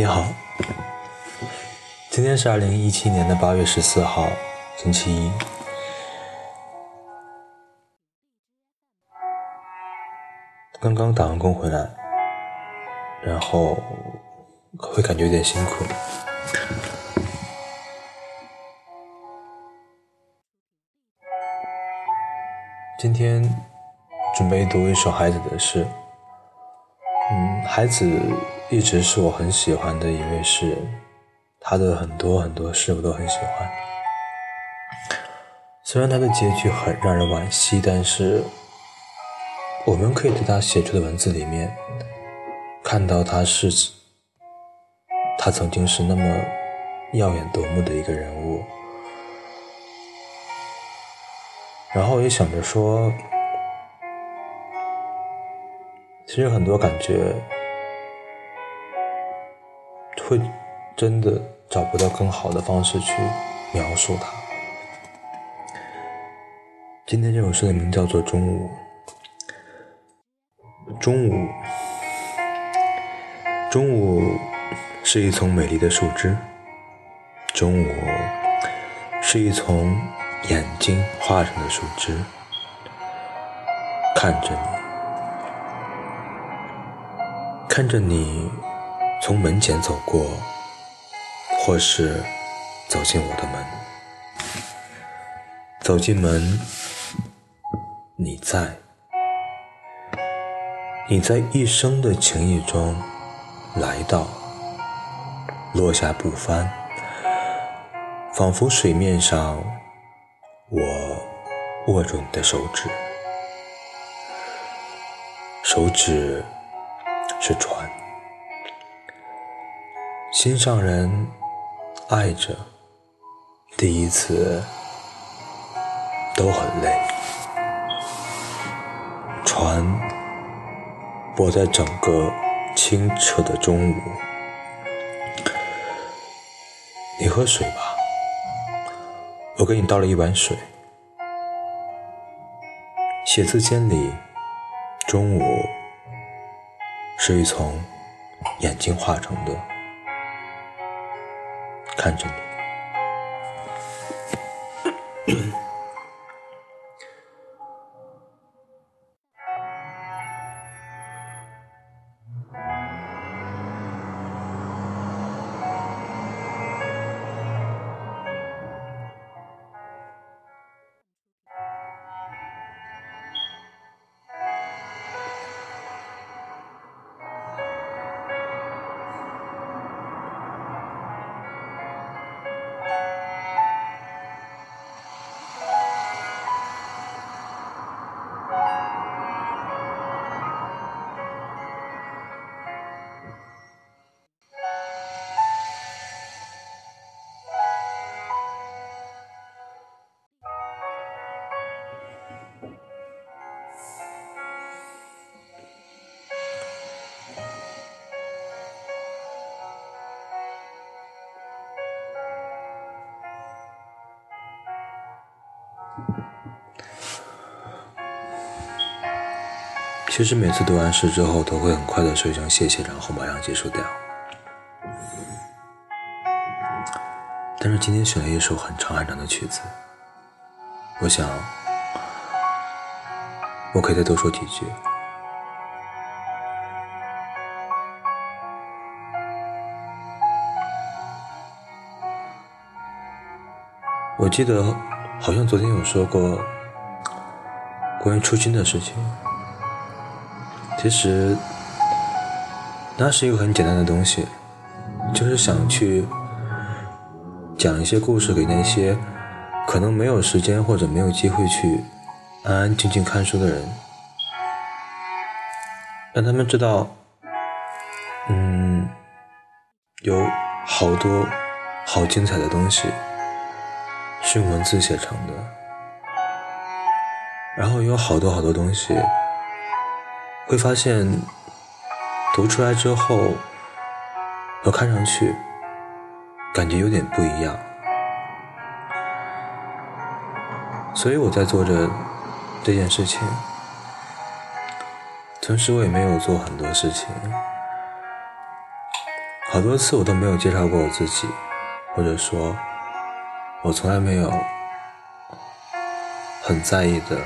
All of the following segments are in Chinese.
你好，今天是二零一七年的八月十四号，星期一。刚刚打完工回来，然后会感觉有点辛苦。今天准备读一首孩子的诗。嗯，孩子一直是我很喜欢的一位诗人，他的很多很多诗我都很喜欢。虽然他的结局很让人惋惜，但是我们可以在他写出的文字里面看到他是他曾经是那么耀眼夺目的一个人物。然后我也想着说。其实很多感觉，会真的找不到更好的方式去描述它。今天这首诗的名字叫做《中午》。中午，中午是一丛美丽的树枝。中午是一丛眼睛画成的树枝，看着你。看着你从门前走过，或是走进我的门，走进门，你在，你在一生的情意中来到，落下不翻，仿佛水面上我握住你的手指，手指。是船，心上人爱着，第一次都很累。船泊在整个清澈的中午，你喝水吧，我给你倒了一碗水。写字间里，中午。是一丛眼睛画成的，看着你。其实每次读完诗之后，都会很快的说一声谢谢，然后马上结束掉。但是今天选了一首很长很长的曲子，我想我可以再多说几句。我记得好像昨天有说过关于初心的事情。其实，那是一个很简单的东西，就是想去讲一些故事给那些可能没有时间或者没有机会去安安静静看书的人，让他们知道，嗯，有好多好精彩的东西是用文字写成的，然后有好多好多东西。会发现，读出来之后和看上去感觉有点不一样，所以我在做着这件事情。同时，我也没有做很多事情，好多次我都没有介绍过我自己，或者说，我从来没有很在意的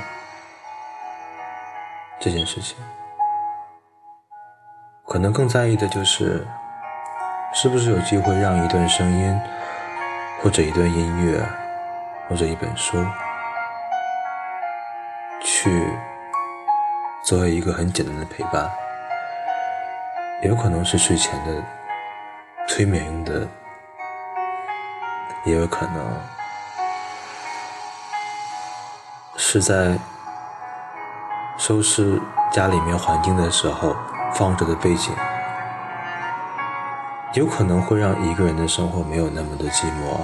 这件事情。可能更在意的就是，是不是有机会让一段声音，或者一段音乐，或者一本书，去作为一个很简单的陪伴，也有可能是睡前的。催眠用的，也有可能是在收拾家里面环境的时候放着的背景，有可能会让一个人的生活没有那么的寂寞，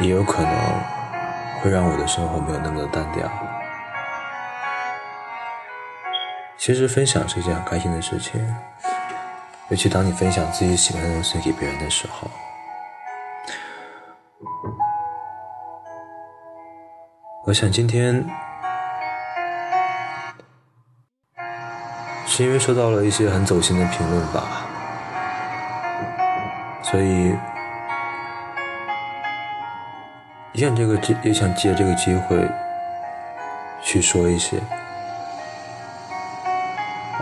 也有可能会让我的生活没有那么的单调。其实分享是一件很开心的事情。尤其当你分享自己喜欢的东西给别人的时候，我想今天是因为收到了一些很走心的评论吧，所以也想这个机也想借这个机会去说一些，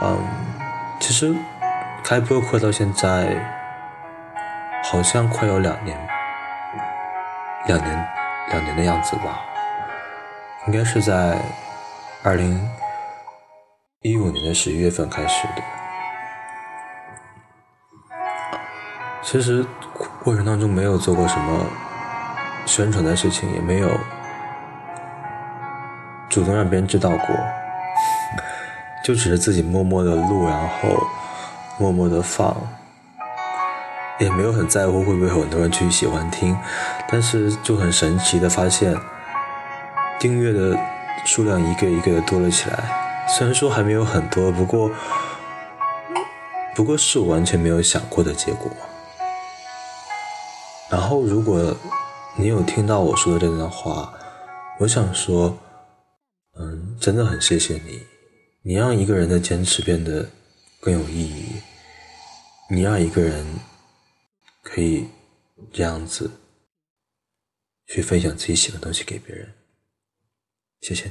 嗯，其实。开播快到现在，好像快有两年，两年，两年的样子吧。应该是在二零一五年的十一月份开始的。其实过程当中没有做过什么宣传的事情，也没有主动让别人知道过，就只是自己默默的录，然后。默默的放，也没有很在乎会不会有很多人去喜欢听，但是就很神奇的发现，订阅的数量一个一个的多了起来。虽然说还没有很多，不过，不过是我完全没有想过的结果。然后，如果你有听到我说的这段话，我想说，嗯，真的很谢谢你，你让一个人的坚持变得更有意义。你让一个人可以这样子去分享自己喜欢的东西给别人，谢谢。